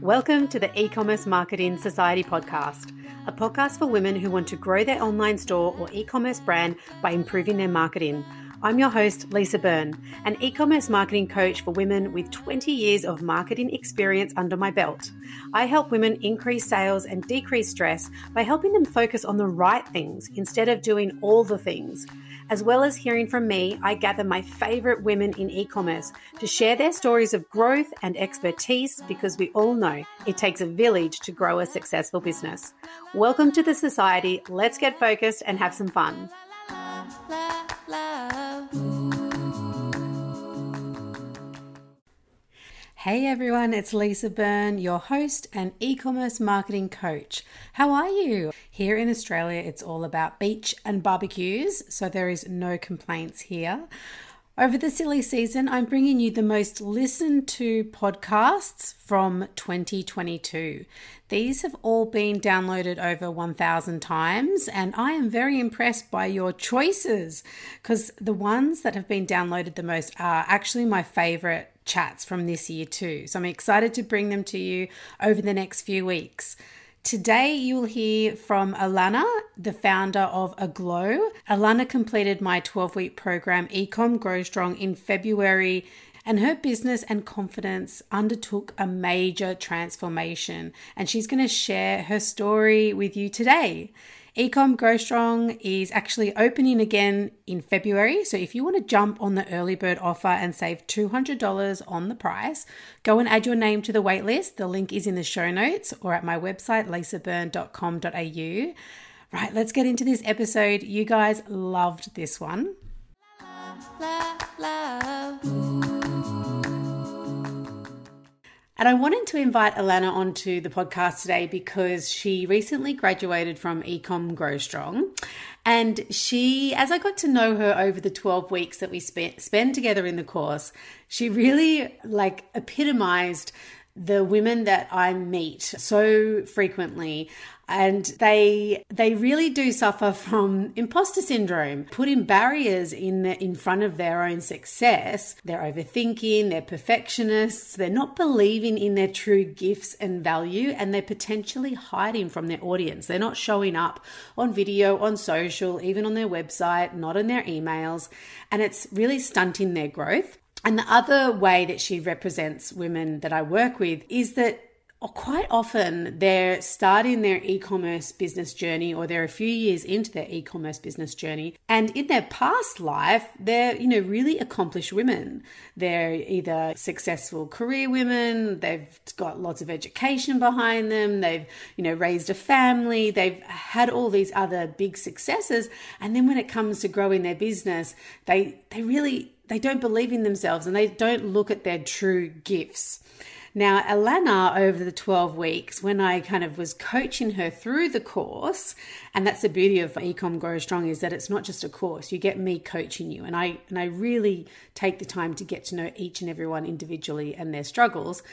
Welcome to the E Commerce Marketing Society podcast, a podcast for women who want to grow their online store or e commerce brand by improving their marketing. I'm your host, Lisa Byrne, an e commerce marketing coach for women with 20 years of marketing experience under my belt. I help women increase sales and decrease stress by helping them focus on the right things instead of doing all the things. As well as hearing from me, I gather my favorite women in e commerce to share their stories of growth and expertise because we all know it takes a village to grow a successful business. Welcome to the society. Let's get focused and have some fun. Hey everyone, it's Lisa Byrne, your host and e commerce marketing coach. How are you? Here in Australia, it's all about beach and barbecues, so there is no complaints here. Over the silly season, I'm bringing you the most listened to podcasts from 2022. These have all been downloaded over 1,000 times, and I am very impressed by your choices because the ones that have been downloaded the most are actually my favorite chats from this year too. So I'm excited to bring them to you over the next few weeks. Today, you'll hear from Alana, the founder of Aglow. Alana completed my 12 week program, eComm Grow Strong, in February, and her business and confidence undertook a major transformation. And she's going to share her story with you today. eComm Grow Strong is actually opening again in February. So if you want to jump on the early bird offer and save $200 on the price, go and add your name to the waitlist. The link is in the show notes or at my website, lisabyrne.com.au. Right, let's get into this episode. You guys loved this one. And I wanted to invite Alana onto the podcast today because she recently graduated from eComm Grow Strong. And she, as I got to know her over the 12 weeks that we spent spend together in the course, she really like epitomized the women that I meet so frequently and they they really do suffer from imposter syndrome putting barriers in the, in front of their own success. They're overthinking they're perfectionists they're not believing in their true gifts and value and they're potentially hiding from their audience. They're not showing up on video on social even on their website not in their emails and it's really stunting their growth and the other way that she represents women that I work with is that quite often they're starting their e-commerce business journey or they're a few years into their e-commerce business journey. And in their past life they're you know really accomplished women. They're either successful career women they've got lots of education behind them they've you know raised a family they've had all these other big successes. And then when it comes to growing their business they they really they don't believe in themselves and they don't look at their true gifts. Now, Alana, over the 12 weeks, when I kind of was coaching her through the course, and that's the beauty of eComm Grow Strong is that it's not just a course. You get me coaching you, and I and I really take the time to get to know each and everyone individually and their struggles.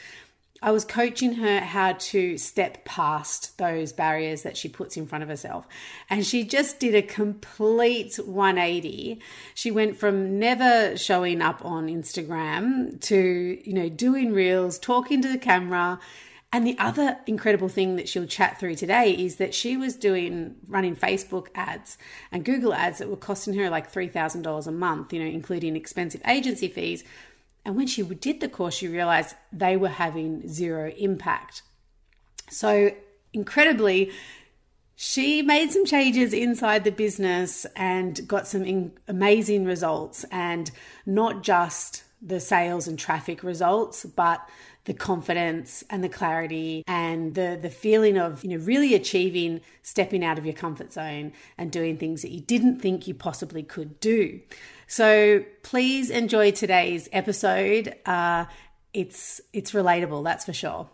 I was coaching her how to step past those barriers that she puts in front of herself. And she just did a complete 180. She went from never showing up on Instagram to, you know, doing reels, talking to the camera. And the other incredible thing that she'll chat through today is that she was doing running Facebook ads and Google ads that were costing her like $3,000 a month, you know, including expensive agency fees and when she did the course, she realized they were having zero impact. So, incredibly, she made some changes inside the business and got some in- amazing results, and not just the sales and traffic results, but the confidence and the clarity and the the feeling of you know really achieving stepping out of your comfort zone and doing things that you didn't think you possibly could do. So please enjoy today's episode. Uh, it's it's relatable, that's for sure.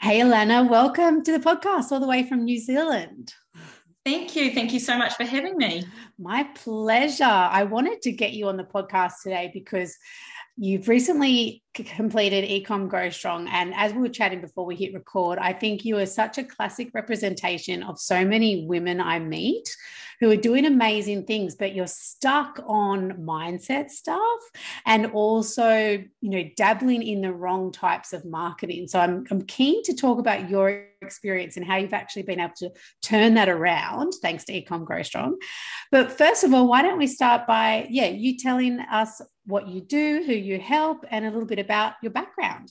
Hey, Alana, welcome to the podcast all the way from New Zealand. Thank you. Thank you so much for having me. My pleasure. I wanted to get you on the podcast today because You've recently completed eComm Grow Strong. And as we were chatting before we hit record, I think you are such a classic representation of so many women I meet who are doing amazing things, but you're stuck on mindset stuff and also, you know, dabbling in the wrong types of marketing. So I'm, I'm keen to talk about your experience and how you've actually been able to turn that around thanks to eComm Grow Strong. But first of all, why don't we start by, yeah, you telling us what you do, who you help, and a little bit about your background.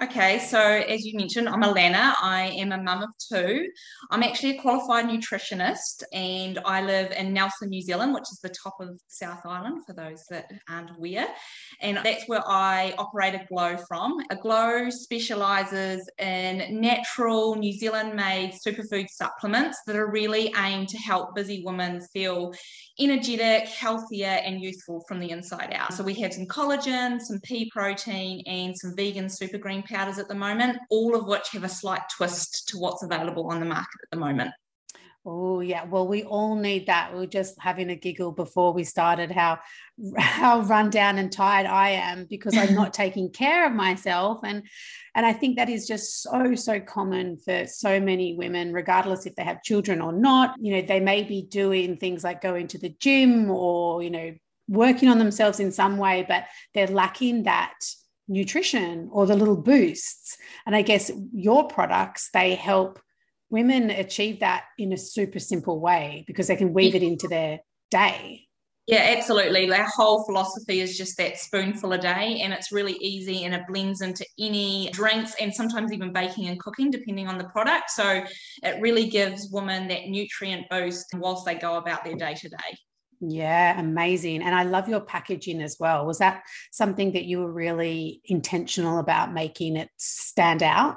Okay, so as you mentioned, I'm Alana. I am a mum of two. I'm actually a qualified nutritionist and I live in Nelson, New Zealand, which is the top of South Island for those that aren't aware. And that's where I operate Aglow from. Aglow specialises in natural New Zealand made superfood supplements that are really aimed to help busy women feel energetic, healthier, and youthful from the inside out. So we have some collagen, some pea protein, and some vegan super green powders at the moment, all of which have a slight twist to what's available on the market at the moment. Oh yeah, well we all need that. We are just having a giggle before we started how how run down and tired I am because I'm not taking care of myself and and I think that is just so so common for so many women regardless if they have children or not. You know, they may be doing things like going to the gym or, you know, working on themselves in some way but they're lacking that nutrition or the little boosts. And I guess your products they help women achieve that in a super simple way because they can weave it into their day. Yeah, absolutely. Our whole philosophy is just that spoonful a day, and it's really easy and it blends into any drinks and sometimes even baking and cooking, depending on the product. So it really gives women that nutrient boost whilst they go about their day to day. Yeah, amazing. And I love your packaging as well. Was that something that you were really intentional about making it stand out?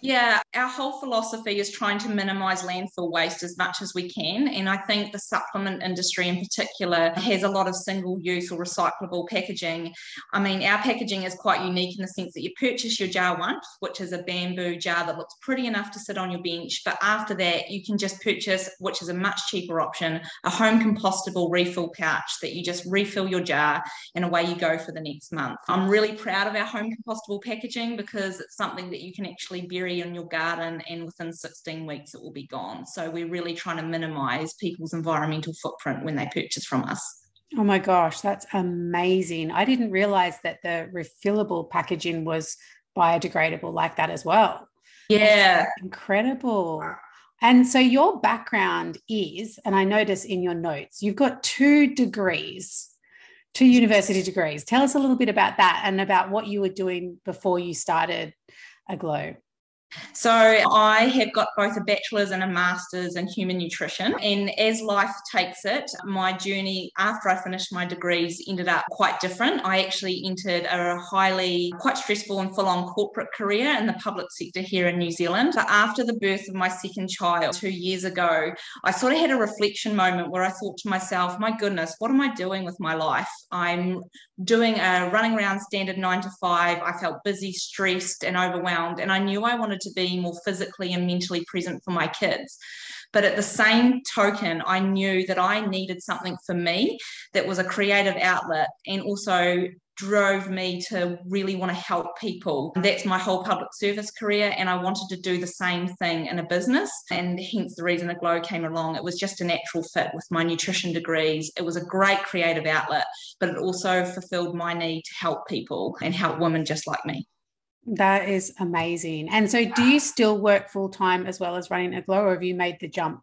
Yeah, our whole philosophy is trying to minimize landfill waste as much as we can. And I think the supplement industry in particular has a lot of single use or recyclable packaging. I mean, our packaging is quite unique in the sense that you purchase your jar once, which is a bamboo jar that looks pretty enough to sit on your bench. But after that, you can just purchase, which is a much cheaper option, a home compostable refill pouch that you just refill your jar and away you go for the next month. I'm really proud of our home compostable packaging because it's something that you can actually bury in your garden and within 16 weeks it will be gone. So we're really trying to minimize people's environmental footprint when they purchase from us. Oh my gosh, that's amazing. I didn't realize that the refillable packaging was biodegradable like that as well. Yeah. That's incredible. And so your background is, and I notice in your notes, you've got two degrees, two university degrees. Tell us a little bit about that and about what you were doing before you started Aglow. So I have got both a bachelor's and a master's in human nutrition. And as life takes it, my journey after I finished my degrees ended up quite different. I actually entered a highly, quite stressful and full on corporate career in the public sector here in New Zealand. But after the birth of my second child two years ago, I sort of had a reflection moment where I thought to myself, my goodness, what am I doing with my life? I'm doing a running around standard nine to five. I felt busy, stressed, and overwhelmed. And I knew I wanted to be more physically and mentally present for my kids. But at the same token, I knew that I needed something for me that was a creative outlet and also drove me to really want to help people. That's my whole public service career, and I wanted to do the same thing in a business. And hence the reason the Glow came along. It was just a natural fit with my nutrition degrees. It was a great creative outlet, but it also fulfilled my need to help people and help women just like me. That is amazing. And so, do you still work full time as well as running Aglow, or have you made the jump?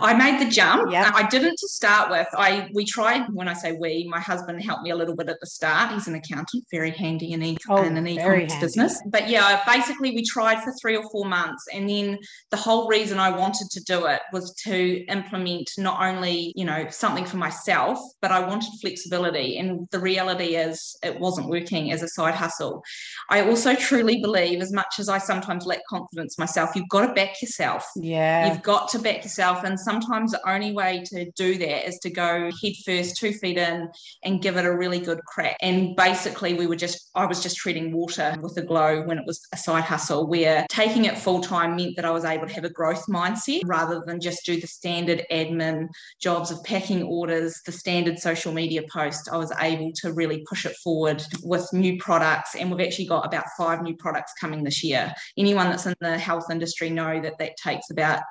I made the jump. Yeah. I didn't to start with. I we tried when I say we, my husband helped me a little bit at the start. He's an accountant, very handy in, e- oh, in an e-commerce business. But yeah, basically we tried for three or four months. And then the whole reason I wanted to do it was to implement not only, you know, something for myself, but I wanted flexibility. And the reality is it wasn't working as a side hustle. I also truly believe, as much as I sometimes lack confidence myself, you've got to back yourself. Yeah. You've got to back yourself. And Sometimes the only way to do that is to go head first, two feet in, and give it a really good crack. And basically, we were just, I was just treading water with Aglow when it was a side hustle, where taking it full time meant that I was able to have a growth mindset rather than just do the standard admin jobs of packing orders, the standard social media post. I was able to really push it forward with new products. And we've actually got about five new products coming this year. Anyone that's in the health industry know that that takes about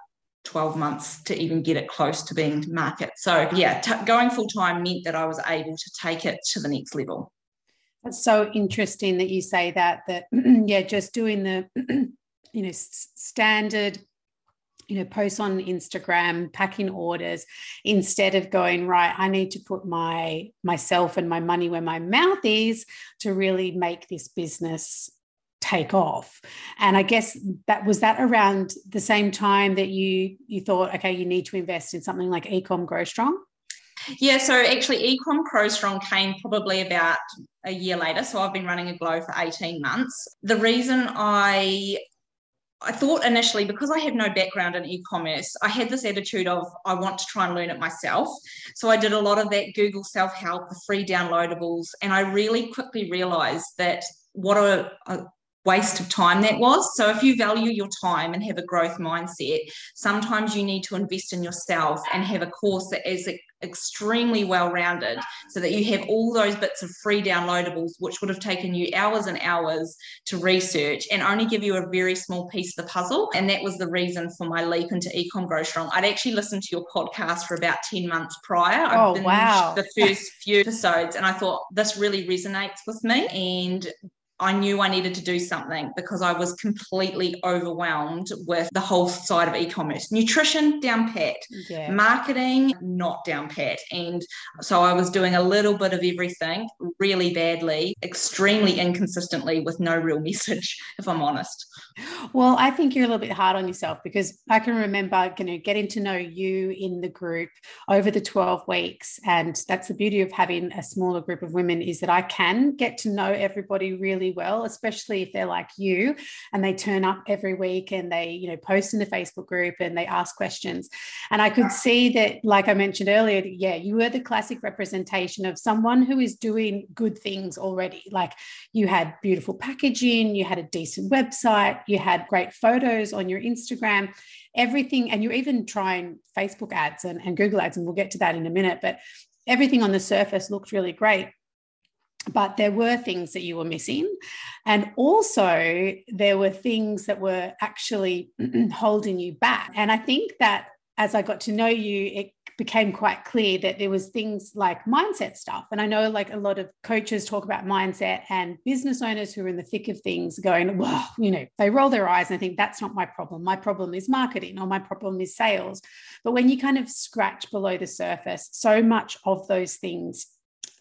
12 months to even get it close to being to market. So, yeah, t- going full time meant that I was able to take it to the next level. That's so interesting that you say that, that, yeah, just doing the, you know, s- standard you know posts on instagram packing orders instead of going right i need to put my myself and my money where my mouth is to really make this business take off. And i guess that was that around the same time that you you thought okay you need to invest in something like eComm Grow Strong? Yeah so actually eComm Grow Strong came probably about a year later. So i've been running Aglow for 18 months. The reason i I thought initially because I have no background in e-commerce, I had this attitude of I want to try and learn it myself. So I did a lot of that Google self-help, the free downloadables, and I really quickly realized that what a, a waste of time that was. So if you value your time and have a growth mindset, sometimes you need to invest in yourself and have a course that is extremely well rounded so that you have all those bits of free downloadables, which would have taken you hours and hours to research and only give you a very small piece of the puzzle. And that was the reason for my leap into eComm Grow Strong. I'd actually listened to your podcast for about 10 months prior. Oh, wow. The first few episodes, and I thought this really resonates with me. And I knew I needed to do something because I was completely overwhelmed with the whole side of e commerce. Nutrition down pat, yeah. marketing not down pat. And so I was doing a little bit of everything really badly, extremely inconsistently with no real message, if I'm honest. Well, I think you're a little bit hard on yourself because I can remember, you know, getting to know you in the group over the 12 weeks. And that's the beauty of having a smaller group of women is that I can get to know everybody really well, especially if they're like you and they turn up every week and they, you know, post in the Facebook group and they ask questions. And I could see that, like I mentioned earlier, yeah, you were the classic representation of someone who is doing good things already. Like you had beautiful packaging, you had a decent website you had great photos on your Instagram, everything, and you're even trying Facebook ads and, and Google ads, and we'll get to that in a minute. But everything on the surface looked really great but there were things that you were missing. And also, there were things that were actually holding you back. And I think that as I got to know you, it became quite clear that there was things like mindset stuff and i know like a lot of coaches talk about mindset and business owners who are in the thick of things going well you know they roll their eyes and i think that's not my problem my problem is marketing or my problem is sales but when you kind of scratch below the surface so much of those things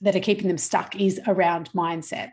that are keeping them stuck is around mindset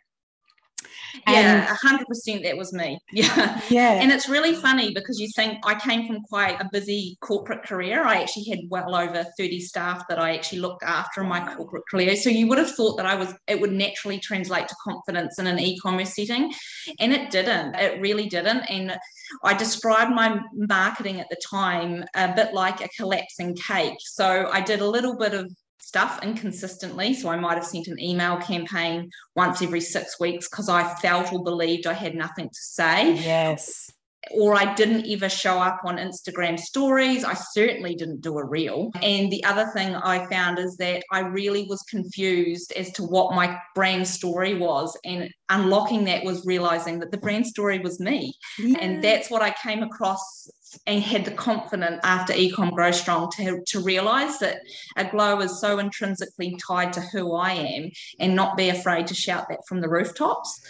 yeah, hundred percent. That was me. Yeah, yeah. And it's really funny because you think I came from quite a busy corporate career. I actually had well over thirty staff that I actually looked after in my corporate career. So you would have thought that I was. It would naturally translate to confidence in an e-commerce setting, and it didn't. It really didn't. And I described my marketing at the time a bit like a collapsing cake. So I did a little bit of stuff inconsistently. So I might have sent an email campaign once every six weeks because I felt or believed I had nothing to say. Yes. Or I didn't ever show up on Instagram stories. I certainly didn't do a reel. And the other thing I found is that I really was confused as to what my brand story was. And unlocking that was realizing that the brand story was me. Yeah. And that's what I came across and had the confidence after eComm Grow Strong to, to realize that Aglow is so intrinsically tied to who I am and not be afraid to shout that from the rooftops.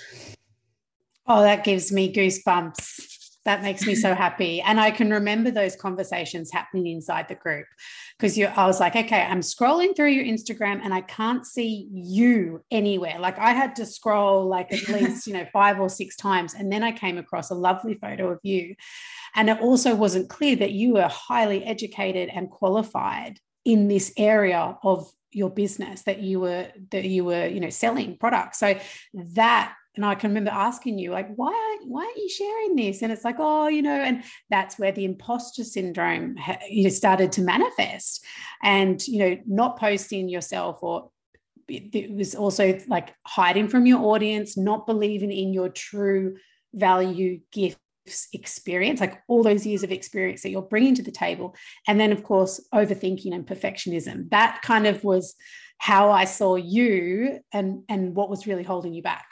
Oh, that gives me goosebumps. That makes me so happy. And I can remember those conversations happening inside the group because you I was like, okay, I'm scrolling through your Instagram and I can't see you anywhere. Like I had to scroll like at least, you know, five or six times. And then I came across a lovely photo of you. And it also wasn't clear that you were highly educated and qualified in this area of your business that you were that you were you know selling products so that and I can remember asking you, like, why, why aren't you sharing this? And it's like, oh, you know, and that's where the imposter syndrome you know, started to manifest. And, you know, not posting yourself or it was also like hiding from your audience, not believing in your true value gifts experience, like all those years of experience that you're bringing to the table. And then, of course, overthinking and perfectionism. That kind of was how I saw you and, and what was really holding you back.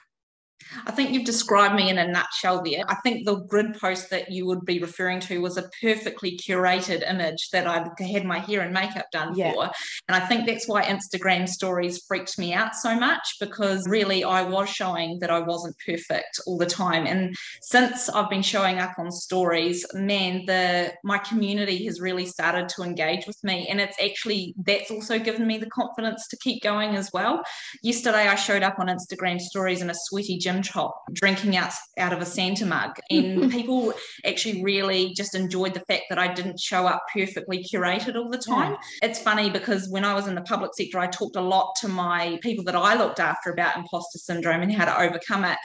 I think you've described me in a nutshell there. I think the grid post that you would be referring to was a perfectly curated image that I'd had my hair and makeup done yeah. for. And I think that's why Instagram stories freaked me out so much because really I was showing that I wasn't perfect all the time. And since I've been showing up on stories, man, the my community has really started to engage with me. And it's actually that's also given me the confidence to keep going as well. Yesterday I showed up on Instagram stories in a sweaty gym top drinking out, out of a Santa mug. And people actually really just enjoyed the fact that I didn't show up perfectly curated all the time. Yeah. It's funny because when I was in the public sector, I talked a lot to my people that I looked after about imposter syndrome and how to overcome it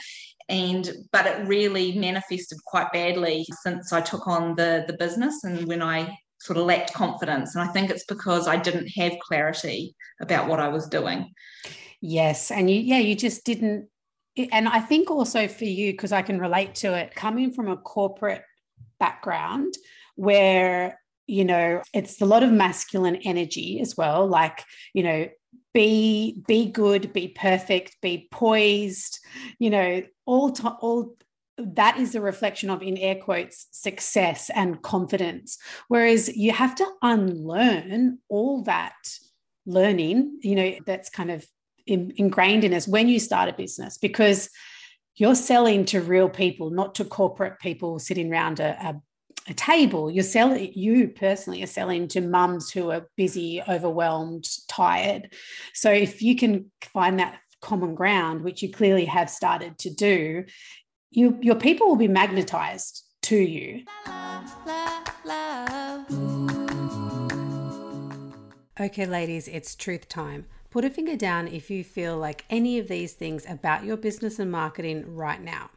and but it really manifested quite badly since I took on the the business and when I sort of lacked confidence and I think it's because I didn't have clarity about what I was doing. Yes, and you yeah, you just didn't and I think also for you, because I can relate to it, coming from a corporate background where, you know, it's a lot of masculine energy as well, like, you know, be be good, be perfect, be poised, you know, all to, all that is a reflection of in air quotes success and confidence. Whereas you have to unlearn all that learning you know that's kind of in, ingrained in us when you start a business because you're selling to real people, not to corporate people sitting around a, a, a table. You're selling, you personally are selling to mums who are busy, overwhelmed, tired. So if you can find that common ground, which you clearly have started to do, you, your people will be magnetized to you. Okay, ladies, it's truth time. Put a finger down if you feel like any of these things about your business and marketing right now.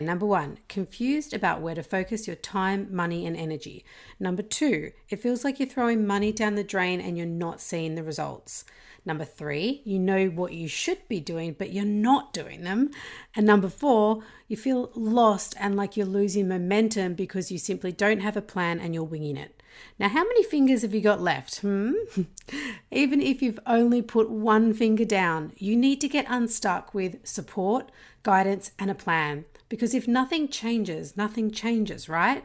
Number one, confused about where to focus your time, money, and energy. Number two, it feels like you're throwing money down the drain and you're not seeing the results. Number three, you know what you should be doing, but you're not doing them. And number four, you feel lost and like you're losing momentum because you simply don't have a plan and you're winging it. Now, how many fingers have you got left? Hmm? Even if you've only put one finger down, you need to get unstuck with support, guidance, and a plan. Because if nothing changes, nothing changes, right?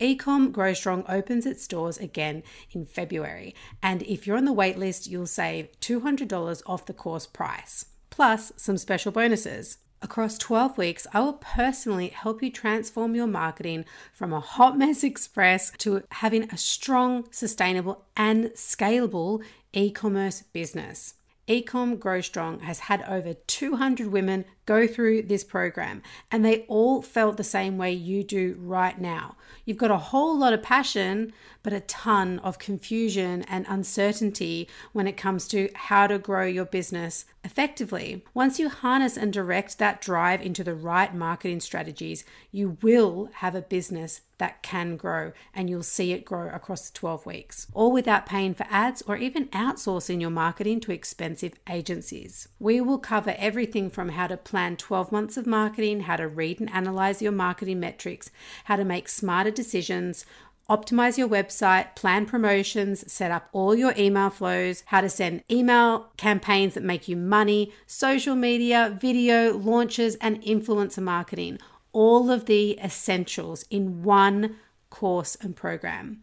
eComm Grow Strong opens its doors again in February, and if you're on the waitlist, you'll save $200 off the course price, plus some special bonuses. Across 12 weeks, I will personally help you transform your marketing from a hot mess express to having a strong, sustainable, and scalable e commerce business. eComm Grow Strong has had over 200 women go through this program, and they all felt the same way you do right now. You've got a whole lot of passion, but a ton of confusion and uncertainty when it comes to how to grow your business effectively. Once you harness and direct that drive into the right marketing strategies, you will have a business that can grow and you'll see it grow across the 12 weeks, all without paying for ads or even outsourcing your marketing to expensive agencies. We will cover everything from how to plan 12 months of marketing, how to read and analyze your marketing metrics, how to make smarter decisions, optimize your website, plan promotions, set up all your email flows, how to send email campaigns that make you money, social media, video, launches, and influencer marketing. All of the essentials in one course and program.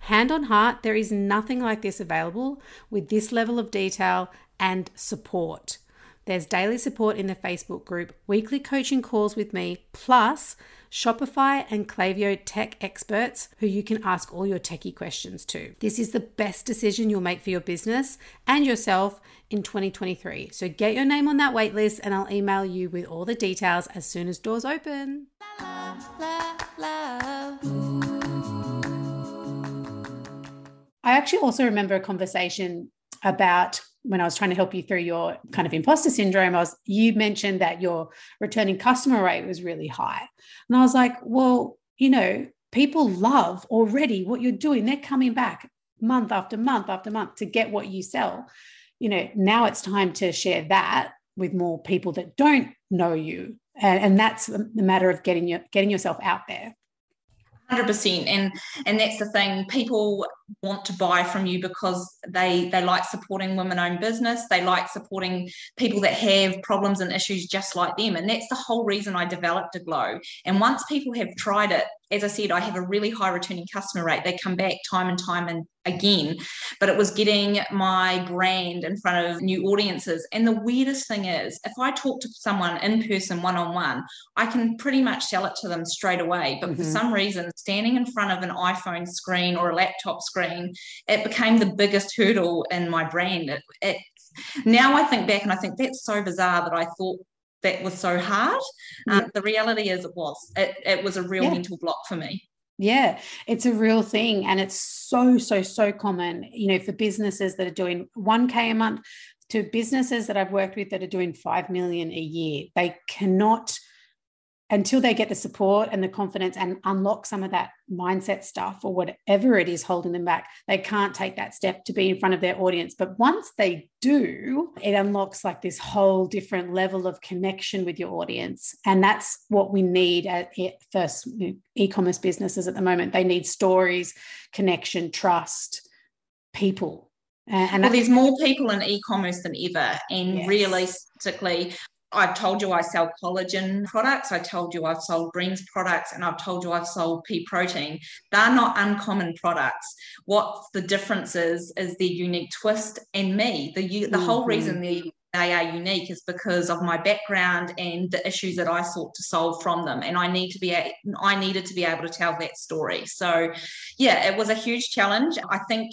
Hand on heart, there is nothing like this available with this level of detail and support. There's daily support in the Facebook group, weekly coaching calls with me, plus Shopify and Klaviyo tech experts who you can ask all your techie questions to. This is the best decision you'll make for your business and yourself in 2023. So get your name on that waitlist and I'll email you with all the details as soon as doors open. I actually also remember a conversation about when I was trying to help you through your kind of imposter syndrome, I was you mentioned that your returning customer rate was really high. And I was like, well, you know, people love already what you're doing. They're coming back month after month after month to get what you sell. You know, now it's time to share that with more people that don't know you. And, and that's the matter of getting your getting yourself out there. 100% and and that's the thing people want to buy from you because they they like supporting women owned business they like supporting people that have problems and issues just like them and that's the whole reason i developed Aglow and once people have tried it as I said, I have a really high returning customer rate. They come back time and time and again, but it was getting my brand in front of new audiences. And the weirdest thing is, if I talk to someone in person, one on one, I can pretty much sell it to them straight away. But mm-hmm. for some reason, standing in front of an iPhone screen or a laptop screen, it became the biggest hurdle in my brand. It, it now I think back and I think that's so bizarre that I thought that was so hard. Um, the reality is, it was. It, it was a real yeah. mental block for me. Yeah, it's a real thing. And it's so, so, so common, you know, for businesses that are doing 1K a month to businesses that I've worked with that are doing 5 million a year. They cannot until they get the support and the confidence and unlock some of that mindset stuff or whatever it is holding them back, they can't take that step to be in front of their audience. But once they do, it unlocks like this whole different level of connection with your audience. And that's what we need at first e commerce businesses at the moment. They need stories, connection, trust, people. And well, there's more people in e-commerce than ever, and yes. realistically, I've told you I sell collagen products. I told you I've sold greens products, and I've told you I've sold pea protein. They're not uncommon products. What the difference is is their unique twist and me. The the mm-hmm. whole reason they they are unique is because of my background and the issues that I sought to solve from them. And I need to be I needed to be able to tell that story. So, yeah, it was a huge challenge. I think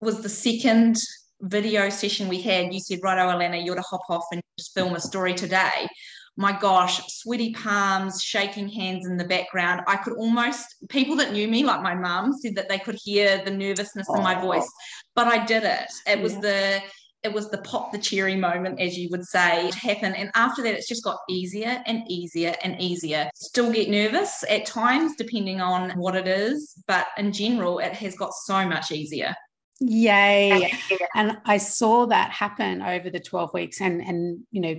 was the second video session we had, you said, right, oh, Alana, you're to hop off and just film a story today. My gosh, sweaty palms, shaking hands in the background. I could almost, people that knew me, like my mum, said that they could hear the nervousness oh. in my oh. voice, but I did it. It was the, it was the pop the cherry moment, as you would say, to happen. And after that, it's just got easier and easier and easier. Still get nervous at times, depending on what it is, but in general, it has got so much easier. Yay. And I saw that happen over the 12 weeks and and you know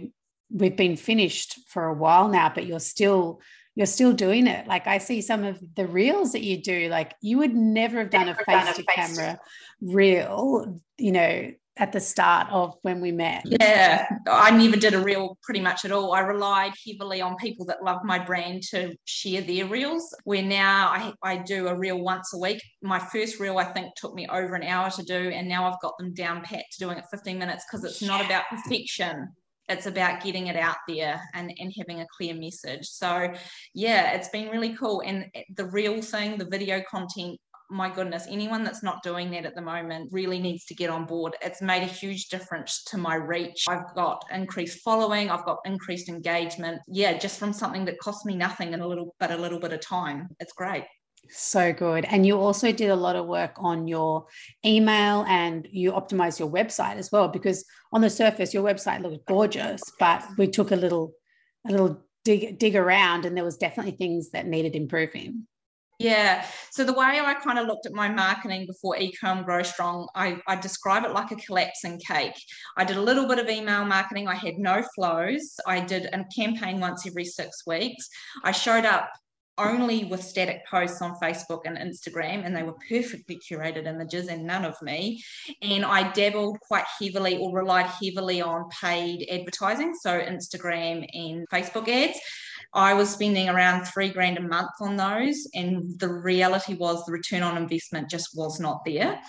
we've been finished for a while now but you're still you're still doing it. Like I see some of the reels that you do like you would never have done never a face to camera reel, you know, at the start of when we met? Yeah, I never did a reel pretty much at all. I relied heavily on people that love my brand to share their reels. Where now I, I do a reel once a week. My first reel, I think, took me over an hour to do, and now I've got them down pat to doing it 15 minutes because it's not about perfection. It's about getting it out there and, and having a clear message. So, yeah, it's been really cool. And the real thing, the video content, my goodness, anyone that's not doing that at the moment really needs to get on board. It's made a huge difference to my reach. I've got increased following, I've got increased engagement. Yeah, just from something that cost me nothing and a little but a little bit of time. It's great. So good. And you also did a lot of work on your email and you optimized your website as well because on the surface your website looked gorgeous, but we took a little a little dig dig around and there was definitely things that needed improving. Yeah. So the way I kind of looked at my marketing before eComm Grow Strong, I, I describe it like a collapsing cake. I did a little bit of email marketing. I had no flows. I did a campaign once every six weeks. I showed up only with static posts on Facebook and Instagram, and they were perfectly curated images and none of me. And I dabbled quite heavily or relied heavily on paid advertising, so Instagram and Facebook ads. I was spending around three grand a month on those, and the reality was the return on investment just was not there.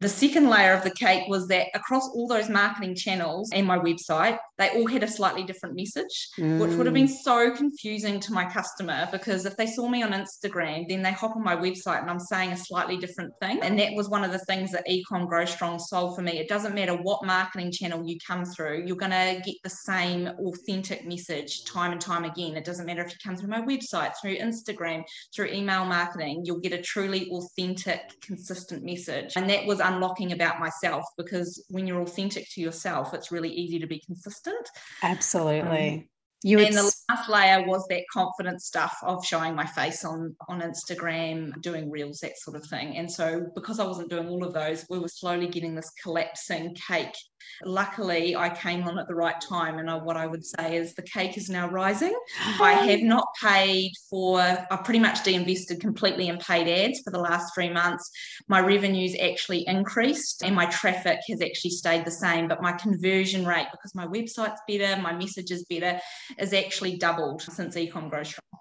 The second layer of the cake was that across all those marketing channels and my website, they all had a slightly different message, mm. which would have been mm. so confusing to my customer because if they saw me on Instagram, then they hop on my website and I'm saying a slightly different thing. And that was one of the things that eComm Grow Strong solved for me. It doesn't matter what marketing channel you come through, you're going to get the same authentic message time and time again. It doesn't matter if you come through my website, through Instagram, through email marketing, you'll get a truly authentic, consistent message. And that was unlocking about myself because when you're authentic to yourself, it's really easy to be consistent. Absolutely. Um, you and the last layer was that confidence stuff of showing my face on on Instagram, doing reels, that sort of thing. And so because I wasn't doing all of those, we were slowly getting this collapsing cake Luckily, I came on at the right time, and I, what I would say is the cake is now rising. I have not paid for, I've pretty much de-invested completely in paid ads for the last three months. My revenues actually increased, and my traffic has actually stayed the same, but my conversion rate, because my website's better, my message is better, is actually doubled since eComm Strong.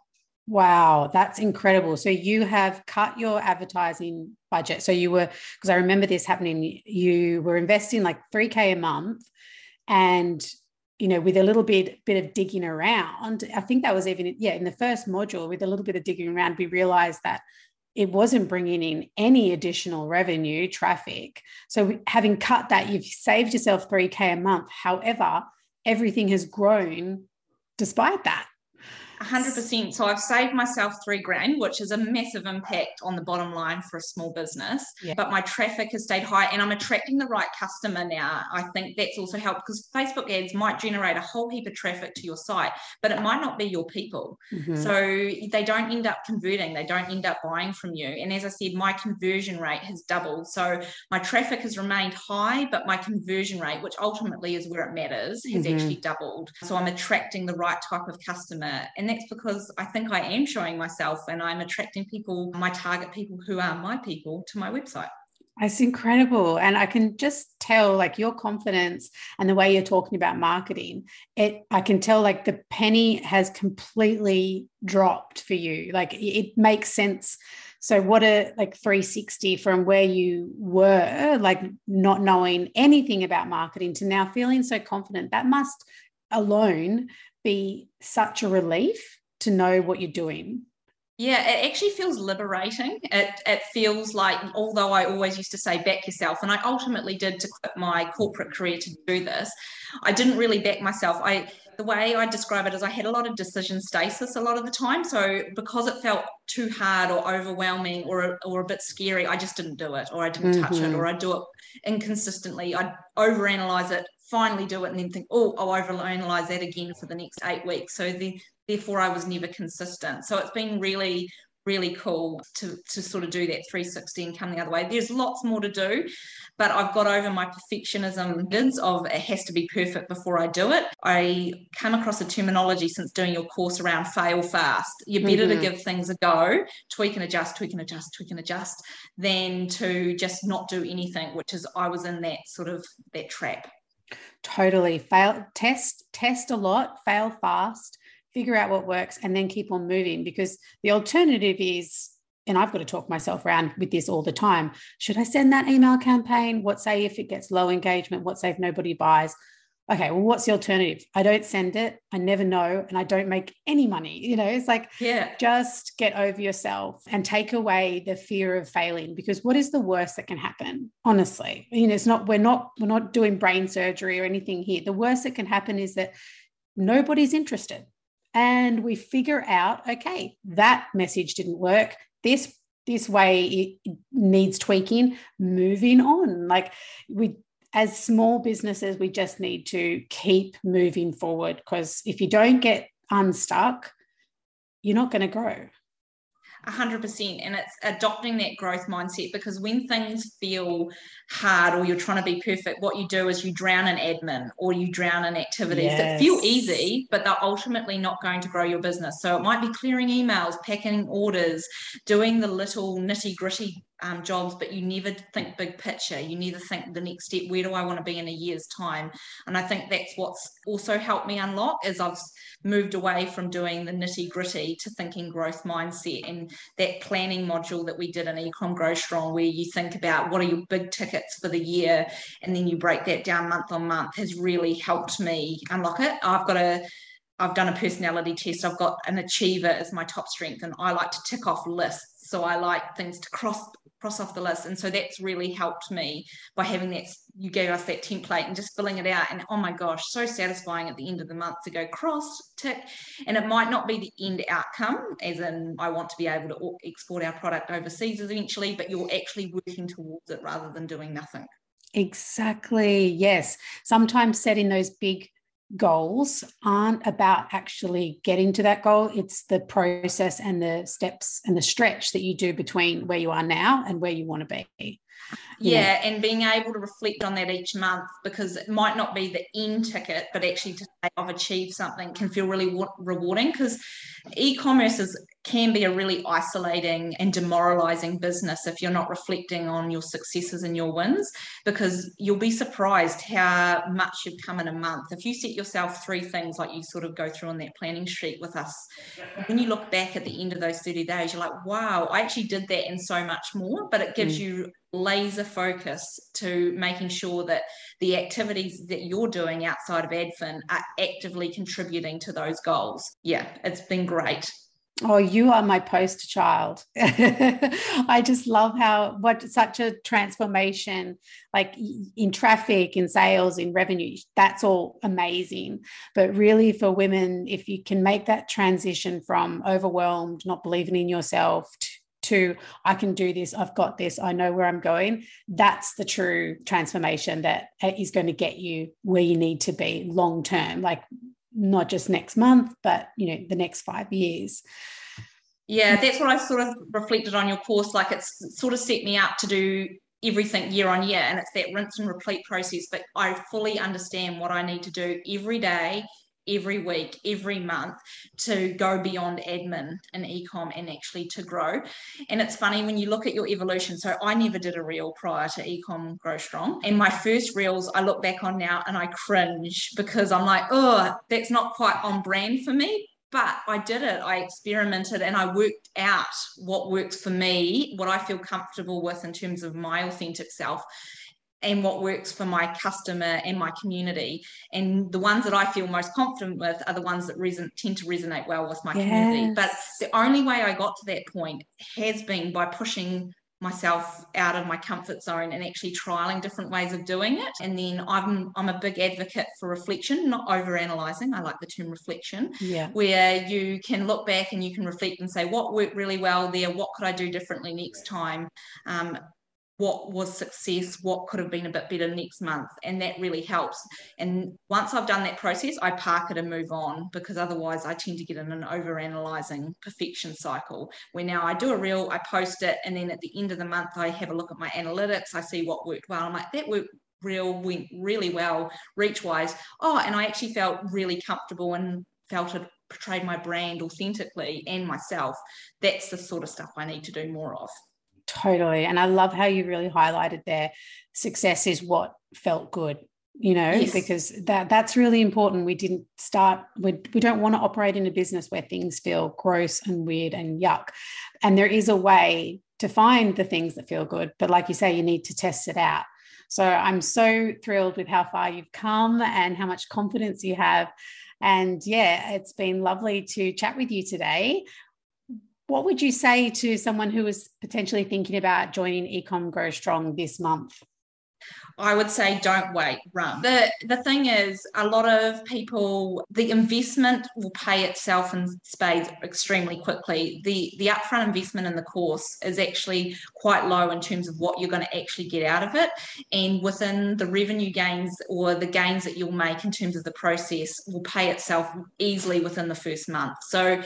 Wow, that's incredible. So you have cut your advertising budget. So you were, because I remember this happening, you were investing like 3K a month and you know, with a little bit bit of digging around, I think that was even yeah in the first module with a little bit of digging around, we realized that it wasn't bringing in any additional revenue traffic. So having cut that, you've saved yourself 3k a month. However, everything has grown despite that. 100%. So I've saved myself three grand, which is a massive impact on the bottom line for a small business. Yeah. But my traffic has stayed high and I'm attracting the right customer now. I think that's also helped because Facebook ads might generate a whole heap of traffic to your site, but it might not be your people. Mm-hmm. So they don't end up converting, they don't end up buying from you. And as I said, my conversion rate has doubled. So my traffic has remained high, but my conversion rate, which ultimately is where it matters, has mm-hmm. actually doubled. So I'm attracting the right type of customer. And and that's because I think I am showing myself and I'm attracting people, my target people who are my people to my website. It's incredible. And I can just tell like your confidence and the way you're talking about marketing. It I can tell like the penny has completely dropped for you. Like it makes sense. So what a like 360 from where you were, like not knowing anything about marketing to now feeling so confident. That must alone be such a relief to know what you're doing. Yeah, it actually feels liberating. It, it feels like, although I always used to say back yourself, and I ultimately did to quit my corporate career to do this, I didn't really back myself. I the way I describe it is I had a lot of decision stasis a lot of the time. So because it felt too hard or overwhelming or or a bit scary, I just didn't do it, or I didn't mm-hmm. touch it, mm-hmm. or I do it inconsistently. I'd overanalyze it, finally do it and then think, oh, I'll overanalyze that again for the next eight weeks. So the, therefore, I was never consistent. So it's been really, really cool to, to sort of do that 360 and come the other way. There's lots more to do, but I've got over my perfectionism of it has to be perfect before I do it. I come across a terminology since doing your course around fail fast. You're better mm-hmm. to give things a go, tweak and adjust, tweak and adjust, tweak and adjust, than to just not do anything, which is I was in that sort of that trap. Totally. Fail, test, test a lot, fail fast, figure out what works, and then keep on moving because the alternative is, and I've got to talk myself around with this all the time. Should I send that email campaign? What say if it gets low engagement? What say if nobody buys? Okay, well, what's the alternative? I don't send it. I never know. And I don't make any money. You know, it's like, yeah, just get over yourself and take away the fear of failing because what is the worst that can happen? Honestly, you know, it's not, we're not, we're not doing brain surgery or anything here. The worst that can happen is that nobody's interested. And we figure out, okay, that message didn't work. This this way it needs tweaking moving on like we as small businesses, we just need to keep moving forward because if you don't get unstuck, you're not going to grow. 100% and it's adopting that growth mindset because when things feel hard or you're trying to be perfect what you do is you drown in admin or you drown in activities yes. that feel easy but they're ultimately not going to grow your business so it might be clearing emails packing orders doing the little nitty gritty um, jobs, but you never think big picture. You never think the next step. Where do I want to be in a year's time? And I think that's what's also helped me unlock is I've moved away from doing the nitty gritty to thinking growth mindset and that planning module that we did in eComm Grow Strong, where you think about what are your big tickets for the year, and then you break that down month on month, has really helped me unlock it. I've got a I've done a personality test. I've got an achiever as my top strength, and I like to tick off lists. So I like things to cross cross off the list. And so that's really helped me by having that, you gave us that template and just filling it out. And oh my gosh, so satisfying at the end of the month to go cross, tick. And it might not be the end outcome, as in I want to be able to export our product overseas eventually, but you're actually working towards it rather than doing nothing. Exactly. Yes. Sometimes setting those big goals aren't about actually getting to that goal. It's the process and the steps and the stretch that you do between where you are now and where you want to be. Yeah, and being able to reflect on that each month because it might not be the end ticket, but actually to say I've achieved something can feel really rewarding because e-commerce is can be a really isolating and demoralizing business if you're not reflecting on your successes and your wins because you'll be surprised how much you've come in a month if you set yourself three things like you sort of go through on that planning sheet with us when you look back at the end of those 30 days you're like wow i actually did that and so much more but it gives mm. you laser focus to making sure that the activities that you're doing outside of adfin are actively contributing to those goals yeah it's been great Oh, you are my poster child. I just love how what such a transformation, like in traffic, in sales, in revenue. That's all amazing. But really, for women, if you can make that transition from overwhelmed, not believing in yourself, to, I can do this, I've got this, I know where I'm going. That's the true transformation that uh, going to get you where you need to be long term. Like not just next month, but you know, the next five years. Yeah, that's what I sort of reflected on your course. Like it's sort of set me up to do everything year on year, and it's that rinse and repeat process. But I fully understand what I need to do every day, every week, every month to go beyond admin and ecom and actually to grow. And it's funny when you look at your evolution. So I never did a reel prior to eComm Grow Strong. And my first reels I look back on now and I cringe because I'm like, oh, that's not quite on brand for me but I did it. I experimented and I worked out what works for me, what I feel comfortable with in terms of my authentic self and what works for my customer and my community. And the ones that I feel most confident with are the ones that reson- tend to resonate well with my yes. community. But the only way I got to that point has been by pushing myself out of my comfort zone and actually trialing different ways of doing it and then i'm i'm a big advocate for reflection not over analyzing i like the term reflection yeah where you can look back and you can reflect and say what worked really well there what could i do differently next time um, what was success, what could have been a bit better next month. And that really helps. And once I've done that process, I park it and move on because otherwise I tend to get in an over analyzing perfection cycle where now I do a reel, I post it, and then at the end of the month, I have a look at my analytics, I see what worked well. I'm like, that worked real went really well reach wise. Oh, and I actually felt really comfortable and felt it portrayed my brand authentically and myself. That's the sort of stuff I need to do more of. Totally. And I love how you really highlighted there success is what felt good you know yes. because that that's really important we didn't start we, we don't want to operate in a business where things feel gross and weird and yuck and there is a way to find the things that feel good but like you say you need to test it out so i'm so thrilled with how far you've come and how much confidence you have and yeah it's been lovely to chat with you today what would you say to someone who is potentially thinking about joining eComm Grow Strong this month? I would say don't wait, run. The the thing is a lot of people the investment will pay itself in spades extremely quickly. The the upfront investment in the course is actually quite low in terms of what you're going to actually get out of it. And within the revenue gains or the gains that you'll make in terms of the process will pay itself easily within the first month. So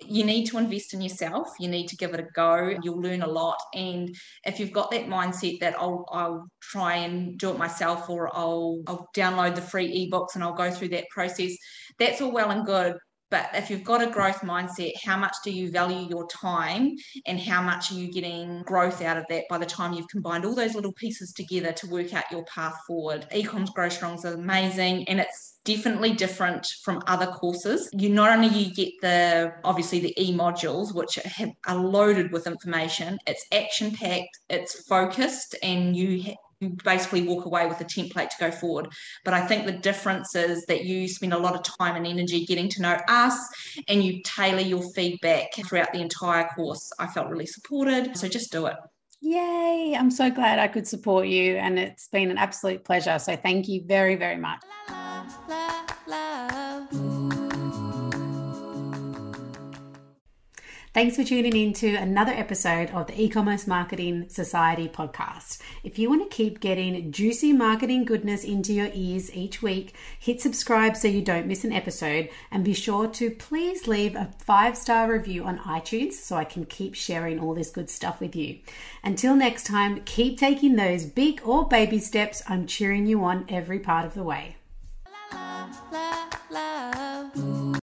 you need to invest in yourself. You need to give it a go. You'll learn a lot. And if you've got that mindset that I'll, I'll try and do it myself or I'll, I'll download the free ebooks and I'll go through that process, that's all well and good. But if you've got a growth mindset, how much do you value your time and how much are you getting growth out of that by the time you've combined all those little pieces together to work out your path forward? Ecoms Grow Strong is amazing and it's definitely different from other courses. You not only you get the obviously the e modules which have, are loaded with information, it's action packed, it's focused, and you you basically walk away with a template to go forward. But I think the difference is that you spend a lot of time and energy getting to know us and you tailor your feedback throughout the entire course. I felt really supported. So just do it. Yay! I'm so glad I could support you, and it's been an absolute pleasure. So, thank you very, very much. Thanks for tuning in to another episode of the E-commerce Marketing Society podcast. If you want to keep getting juicy marketing goodness into your ears each week, hit subscribe so you don't miss an episode and be sure to please leave a 5-star review on iTunes so I can keep sharing all this good stuff with you. Until next time, keep taking those big or baby steps. I'm cheering you on every part of the way.